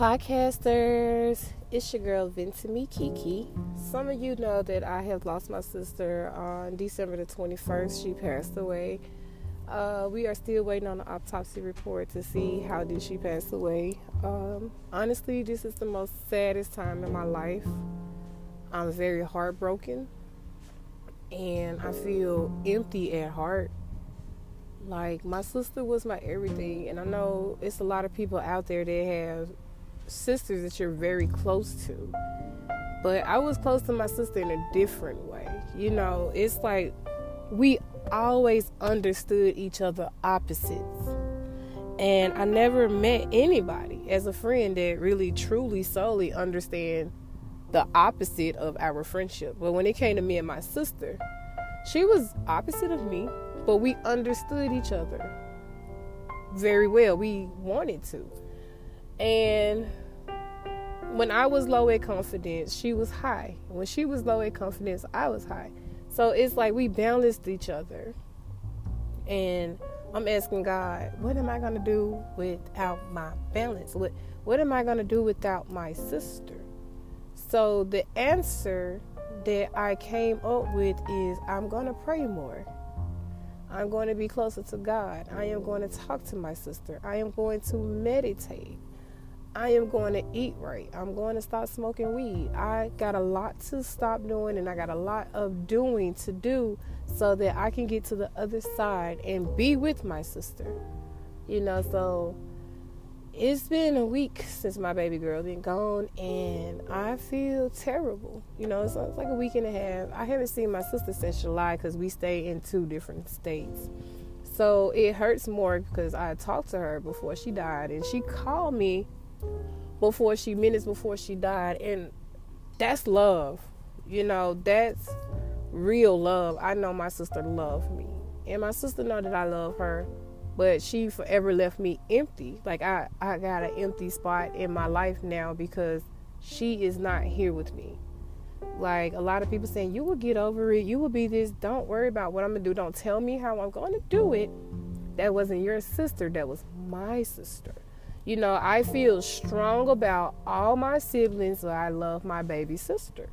podcasters. It's your girl Me Kiki. Some of you know that I have lost my sister on December the 21st. She passed away. Uh, we are still waiting on the autopsy report to see how did she pass away. Um, honestly, this is the most saddest time in my life. I'm very heartbroken, and I feel empty at heart. Like my sister was my everything, and I know it's a lot of people out there that have sisters that you're very close to. But I was close to my sister in a different way. You know, it's like we always understood each other opposites. And I never met anybody as a friend that really truly solely understand the opposite of our friendship. But when it came to me and my sister, she was opposite of me, but we understood each other very well. We wanted to. And when I was low in confidence, she was high. When she was low in confidence, I was high. So it's like we balanced each other. And I'm asking God, what am I going to do without my balance? What what am I going to do without my sister? So the answer that I came up with is I'm going to pray more. I'm going to be closer to God. I am going to talk to my sister. I am going to meditate. I am going to eat right. I'm going to stop smoking weed. I got a lot to stop doing and I got a lot of doing to do so that I can get to the other side and be with my sister. You know, so it's been a week since my baby girl been gone and I feel terrible. You know, so it's like a week and a half. I haven't seen my sister since July because we stay in two different states. So it hurts more because I talked to her before she died and she called me before she minutes before she died. And that's love. You know that's real love. I know my sister loved me. And my sister know that i love her but she forever left me empty. Like i i got an empty spot in my life now because she is not here with me. Like a lot of people saying you will get over it. You will be this. Don't worry about what i'm gonna do. Don't tell me how i'm gonna do it. That wasn't your sister. That was my sister you know, I feel strong about all my siblings, but I love my baby sister.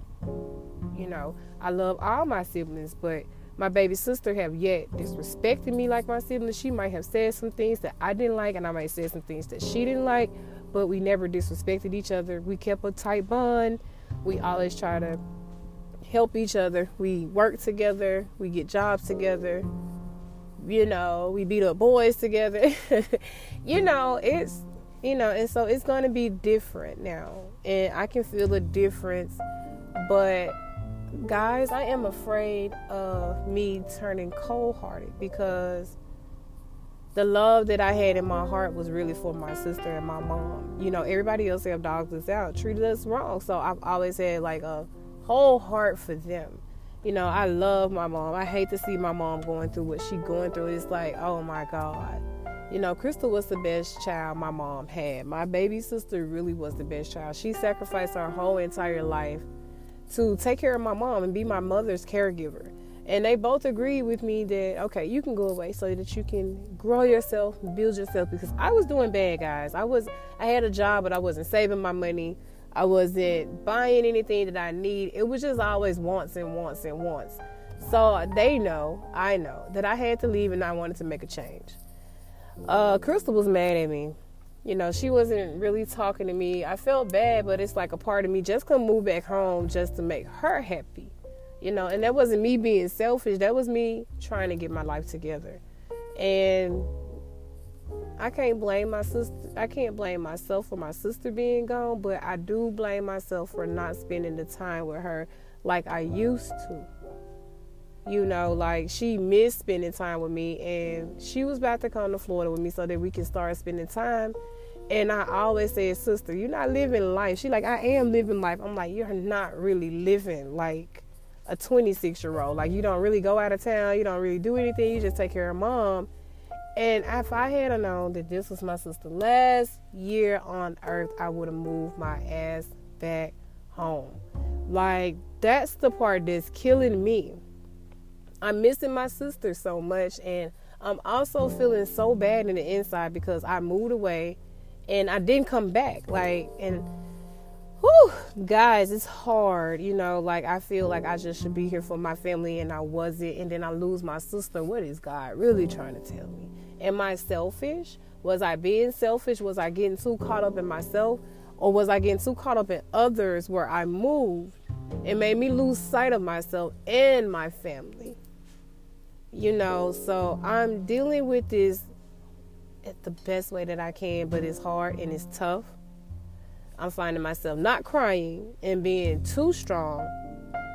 You know, I love all my siblings, but my baby sister have yet disrespected me like my siblings. She might have said some things that I didn't like, and I might say some things that she didn't like, but we never disrespected each other. We kept a tight bond. We always try to help each other. We work together. We get jobs together. You know, we beat up boys together. you know, it's you know, and so it's going to be different now. And I can feel the difference. But guys, I am afraid of me turning cold hearted because the love that I had in my heart was really for my sister and my mom. You know, everybody else have dogged us out, treated us wrong. So I've always had like a whole heart for them. You know, I love my mom. I hate to see my mom going through what she going through. It's like, oh my God. You know, Crystal was the best child my mom had. My baby sister really was the best child. She sacrificed her whole entire life to take care of my mom and be my mother's caregiver. And they both agreed with me that, okay, you can go away so that you can grow yourself, build yourself. Because I was doing bad, guys. I was, I had a job, but I wasn't saving my money. I wasn't buying anything that I need. It was just always wants and wants and wants. So they know, I know, that I had to leave and I wanted to make a change uh, Crystal was mad at me. You know, she wasn't really talking to me. I felt bad, but it's like a part of me just couldn't move back home just to make her happy. You know, and that wasn't me being selfish. That was me trying to get my life together. And I can't blame my sister. I can't blame myself for my sister being gone, but I do blame myself for not spending the time with her like I used to you know, like she missed spending time with me and she was about to come to Florida with me so that we can start spending time. And I always say, sister, you're not living life. She like, I am living life. I'm like, you're not really living like a 26 year old. Like you don't really go out of town. You don't really do anything. You just take care of mom. And if I had known that this was my sister last year on earth, I would have moved my ass back home. Like that's the part that's killing me I'm missing my sister so much, and I'm also feeling so bad in the inside because I moved away and I didn't come back. Like, and whew, guys, it's hard. You know, like I feel like I just should be here for my family, and I wasn't. And then I lose my sister. What is God really trying to tell me? Am I selfish? Was I being selfish? Was I getting too caught up in myself? Or was I getting too caught up in others where I moved? It made me lose sight of myself and my family. You know, so I'm dealing with this the best way that I can, but it's hard and it's tough. I'm finding myself not crying and being too strong.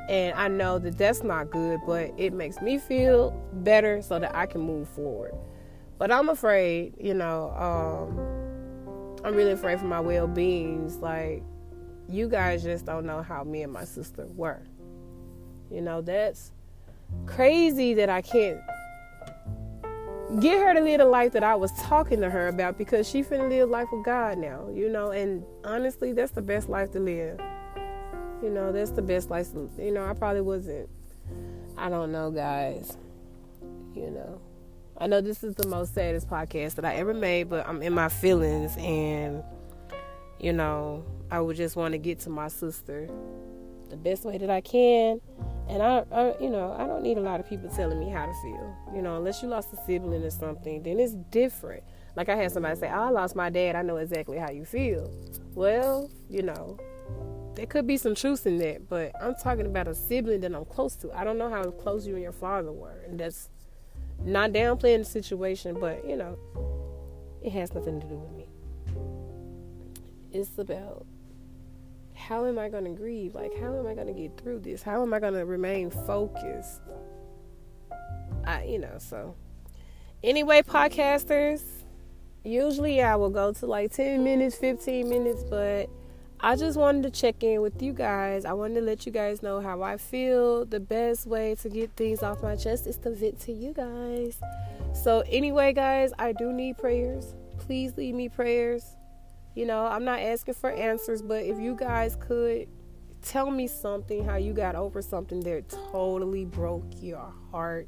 And I know that that's not good, but it makes me feel better so that I can move forward. But I'm afraid, you know, um, I'm really afraid for my well beings. Like, you guys just don't know how me and my sister were. You know, that's crazy that I can't get her to live the life that I was talking to her about because she finna live life with God now, you know, and honestly, that's the best life to live. You know, that's the best life. You know, I probably wasn't, I don't know, guys. You know, I know this is the most saddest podcast that I ever made, but I'm in my feelings and, you know, I would just want to get to my sister the best way that I can and I, I, you know, I don't need a lot of people telling me how to feel. You know, unless you lost a sibling or something, then it's different. Like I had somebody say, oh, "I lost my dad. I know exactly how you feel." Well, you know, there could be some truth in that, but I'm talking about a sibling that I'm close to. I don't know how close you and your father were, and that's not downplaying the situation, but you know, it has nothing to do with me. It's about how am I going to grieve? Like, how am I going to get through this? How am I going to remain focused? I, you know, so anyway, podcasters, usually I will go to like 10 minutes, 15 minutes, but I just wanted to check in with you guys. I wanted to let you guys know how I feel. The best way to get things off my chest is to vent to you guys. So, anyway, guys, I do need prayers. Please leave me prayers. You know, I'm not asking for answers, but if you guys could tell me something, how you got over something that totally broke your heart,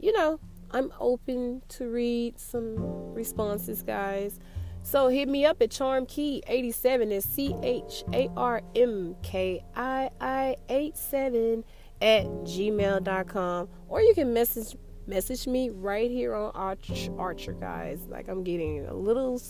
you know, I'm open to read some responses, guys. So hit me up at charmkey87 is C H A R M K I I 87 at gmail.com or you can message message me right here on Anchor, Anchor guys. Like I'm getting a little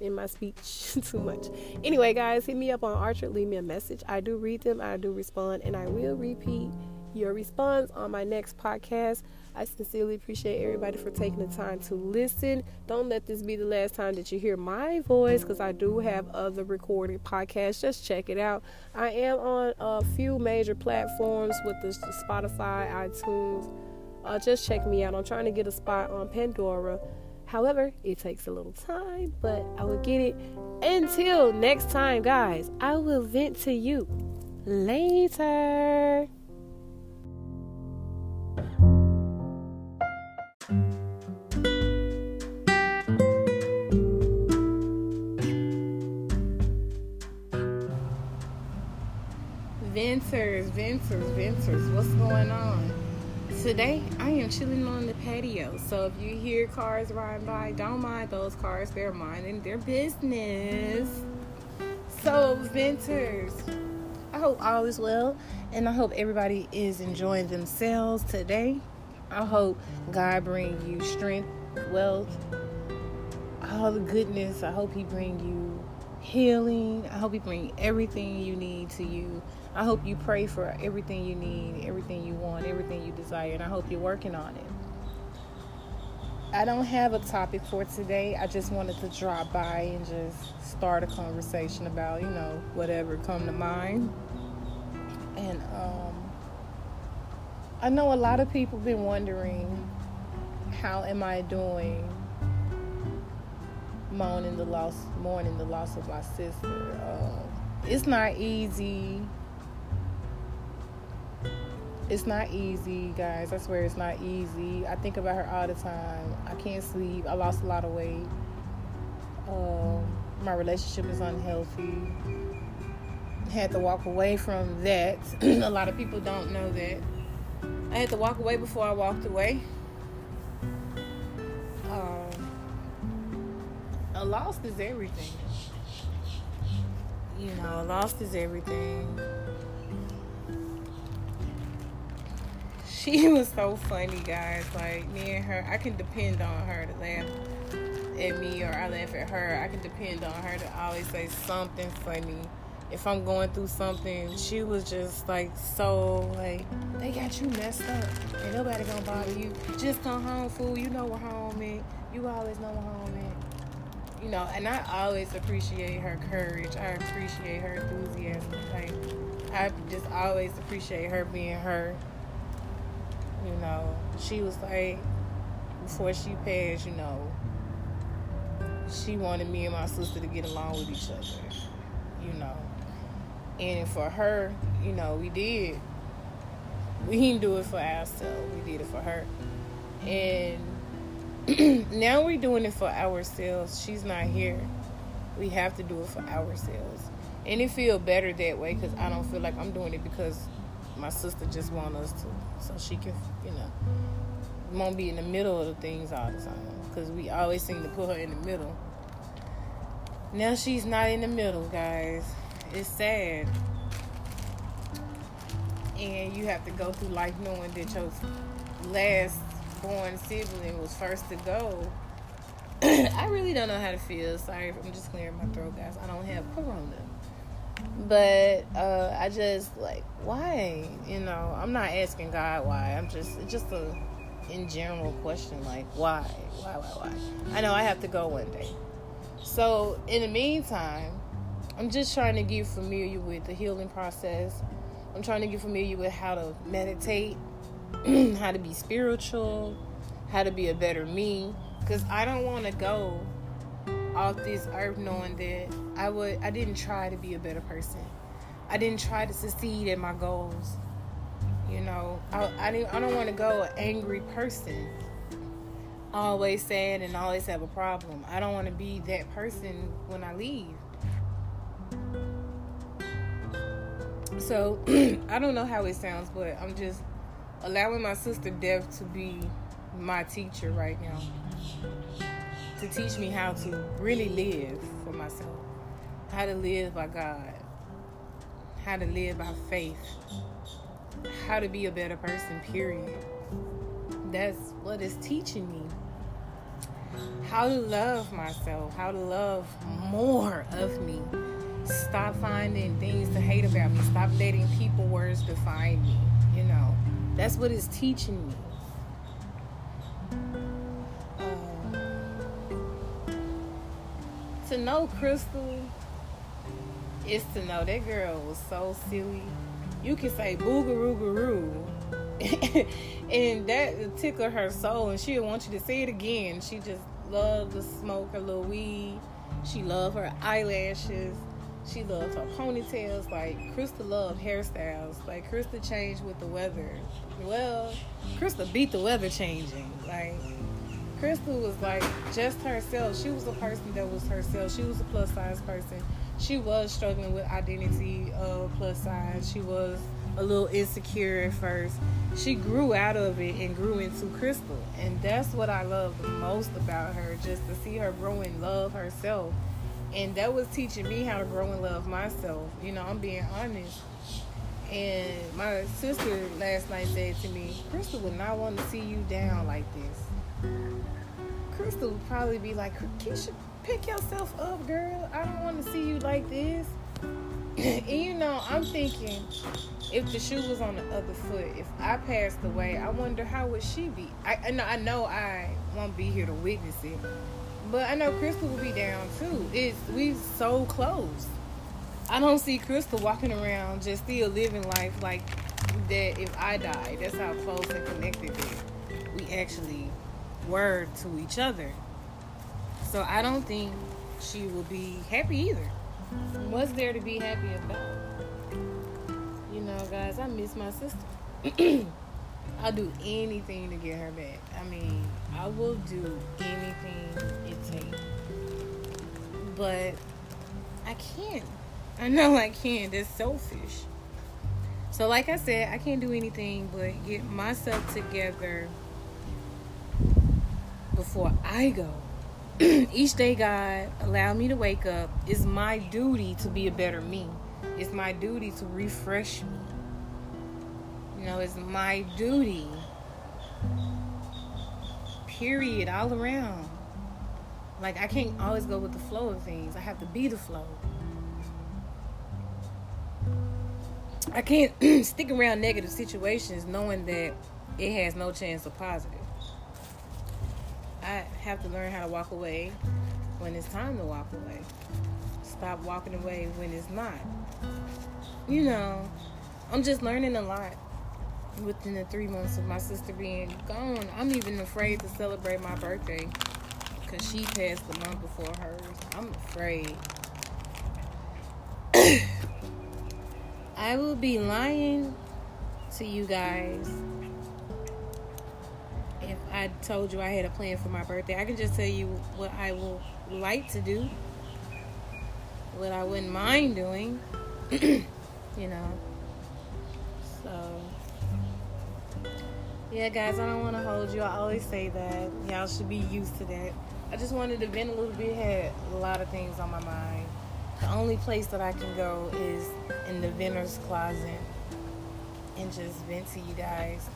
in my speech too much. Anyway, guys, hit me up on Anchor. Leave me a message. I do read them. I do respond, and I will repeat your response on my next podcast. I sincerely appreciate everybody for taking the time to listen. Don't let this be the last time that you hear my voice because I do have other recorded podcasts. Just check it out. I am on a few major platforms with the Spotify, iTunes. Uh, just check me out. I'm trying to get a spot on Pandora. However, it takes a little time, but I will get it. Until next time, guys, I will vent to you later. Venters, venters, venters, what's going on? Today, I am chilling on the patio. So if you hear cars riding by, don't mind those cars. They're minding their business. So, Venters, I hope all is well. And I hope everybody is enjoying themselves today. I hope God bring you strength, wealth, all the goodness. I hope He bring you healing. I hope He bring everything you need to you I hope you pray for everything you need, everything you want, everything you desire, and I hope you're working on it. I don't have a topic for today. I just wanted to drop by and just start a conversation about, you know, whatever come to mind. And um, I know a lot of people been wondering how am I doing mourning the loss mourning the loss of my sister. Uh, it's not easy it's not easy, guys. I swear it's not easy. I think about her all the time. I can't sleep. I lost a lot of weight. Um, my relationship is unhealthy. Had to walk away from that. a lot of people don't know that. I had to walk away before I walked away. Um, a loss is everything. You know, a loss is everything. She was so funny, guys. Like me and her, I can depend on her to laugh at me or I laugh at her. I can depend on her to always say something funny. If I'm going through something, she was just like so like they got you messed up. Ain't nobody gonna bother you. Just come home, fool. You know where home is. You always know where home is. You know, and I always appreciate her courage. I appreciate her enthusiasm. Like I just always appreciate her being her. You know, she was like before she passed, you know, she wanted me and my sister to get along with each other, you know. And for her, you know, we did. We didn't do it for ourselves. We did it for her. And now we're doing it for ourselves. She's not here. We have to do it for ourselves. And it feel better that way because I don't feel like I'm doing it because my sister just want us to, so she can, you know, won't be in the middle of the things all the time because we always seem to put her in the middle. Now she's not in the middle, guys. It's sad. And you have to go through life knowing that your last born sibling was first to go. I really don't know how to feel. Sorry I'm just clearing my throat, guys. I don't have corona. But uh, I just like why? You know, I'm not asking God why. I'm just it's just a in general question like why? Why, why, why? I know I have to go one day. So, in the meantime, I'm just trying to get familiar with the healing process. I'm trying to get familiar with how to meditate, how to be spiritual, how to be a better me. Because I don't want to go off this earth knowing that I would I didn't try to be a better person. I didn't try to succeed at my goals. You know, I I, didn't, I don't want to go an angry person always sad and always have a problem. I don't want to be that person when I leave. So I don't know how it sounds, but I'm just allowing my sister Dev to be my teacher right now. To teach me how to really live for myself. How to live by God. How to live by faith. How to be a better person, period. That's what it's teaching me how to love myself, how to love more of me. Stop finding things to hate about me. Stop letting people words define me. You know, that's what it's teaching me. Um, to know Crystal is to know that girl was so silly. You can say boogaroo garoo, and that tickle her soul, and she'll want you to say it again. She just loved to smoke her little weed. She loved her eyelashes. She loved her ponytails. Like Krista loved hairstyles. Like Krista changed with the weather. Well, Krista beat the weather changing. Like Krista was like just herself. She was a person that was herself. She was a plus size person. She was struggling with identity of plus size. She was a little insecure at first. She grew out of it and grew into Crystal. And that's what I love the most about her, just to see her grow and love herself. And that was teaching me how to grow and love myself. You know, I'm being honest. And my sister last night said to me, Crystal would not want to see you down like this. Crystal would probably be like, Keisha, pick yourself up, girl. I don't want to see you like this. and you know, I'm thinking, if the shoe was on the other foot, if I passed away, I wonder how would she be? I, I know I know I won't be here to witness it, but I know Crystal will be down too. It's we so close. I don't see Crystal walking around just still living life like that. If I die, that's how close and connected we actually were to each other. So I don't think she will be happy either. What's there to be happy about? You know, guys, I miss my sister. I'll do anything to get her back. I mean, I will do anything it takes. But I can't. I know I can't. That's selfish. So, like I said, I can't do anything but get myself together before I go. each day, God, allow me to wake up. It's my duty to be a better me. It's my duty to refresh me. You know, it's my duty. Period, all around. Like, I can't always go with the flow of things, I have to be the flow. I can't stick around negative situations knowing that it has no chance of positive. I have to learn how to walk away when it's time to walk away. Stop walking away when it's not. You know, I'm just learning a lot within the three months of my sister being gone. I'm even afraid to celebrate my birthday because she passed the month before hers. I'm afraid. I will be lying to you guys I told you I had a plan for my birthday. I can just tell you what I will like to do, what I wouldn't mind doing, you know. So, yeah, guys, I don't want to hold you. I always say that. Y'all should be used to that. I just wanted to vent a little bit, had a lot of things on my mind. The only place that I can go is in the vendor's closet and just vent to you guys.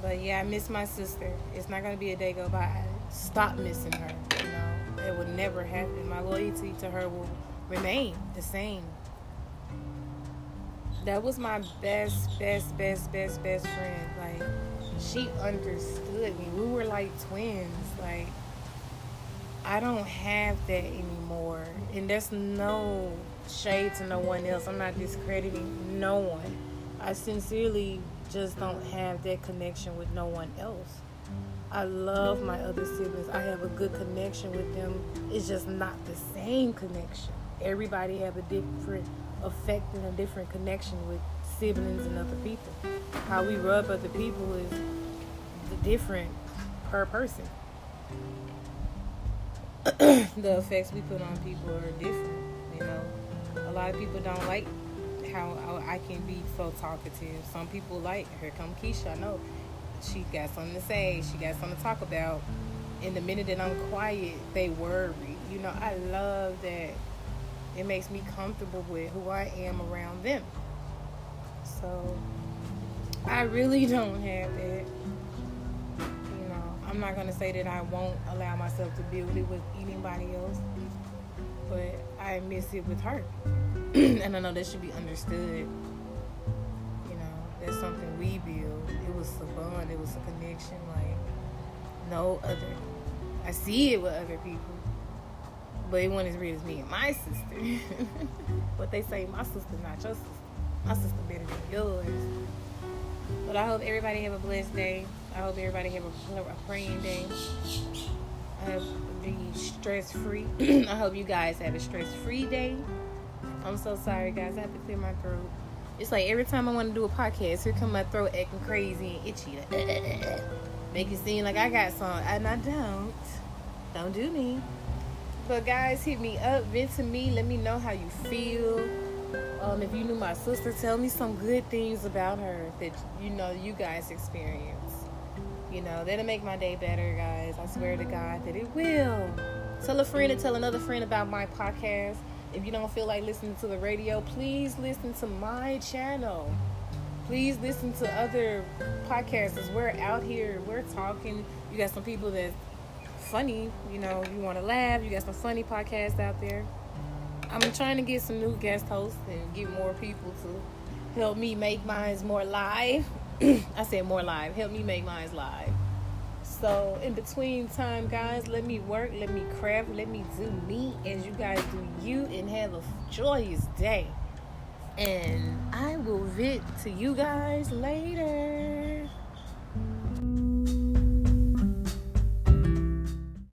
But yeah, I miss my sister. It's not gonna be a day go by. I stop missing her. You know, it would never happen. My loyalty to her will remain the same. That was my best, best, best, best, best friend. Like she understood me. We were like twins. Like I don't have that anymore. And there's no shade to no one else. I'm not discrediting no one. I sincerely just don't have that connection with no one else. I love my other siblings. I have a good connection with them. It's just not the same connection. Everybody have a different effect and a different connection with siblings and other people. How we rub other people is different per person. the effects we put on people are different. You know, a lot of people don't like how I can be so talkative. Some people like, here come Keisha. I know she got something to say. She got something to talk about. In the minute that I'm quiet, they worry. You know, I love that. It makes me comfortable with who I am around them. So I really don't have that. You know, I'm not gonna say that I won't allow myself to build it with anybody else, but I miss it with her. and I know that should be understood. You know, that's something we build. It was a bond, it was a connection like no other. I see it with other people, but it wasn't as real as me and my sister. but they say my sister not your sister. My sister better than yours. But I hope everybody have a blessed day. I hope everybody have a, a praying day. I hope be stress free. I hope you guys have a stress free day. I'm so sorry, guys. I have to clear my throat. It's like every time I want to do a podcast, here come my throat acting crazy and itchy. Uh, uh, uh, make it seem like I got some, and I don't. Don't do me. But guys, hit me up, vent to me. Let me know how you feel. Um, if you knew my sister, tell me some good things about her that you know you guys experience. You know, that'll make my day better, guys. I swear to God that it will. Tell a friend and tell another friend about my podcast. If you don't feel like listening to the radio, please listen to my channel. Please listen to other podcasters. We're out here, we're talking. You got some people that funny, you know, you want to laugh. You got some funny podcasts out there. I'm trying to get some new guest hosts and get more people to help me make mine more live. I said more live. Help me make mine live. So in between time, guys, let me work, let me craft, let me do me as you guys do you and have a joyous day. And I will vent to you guys later.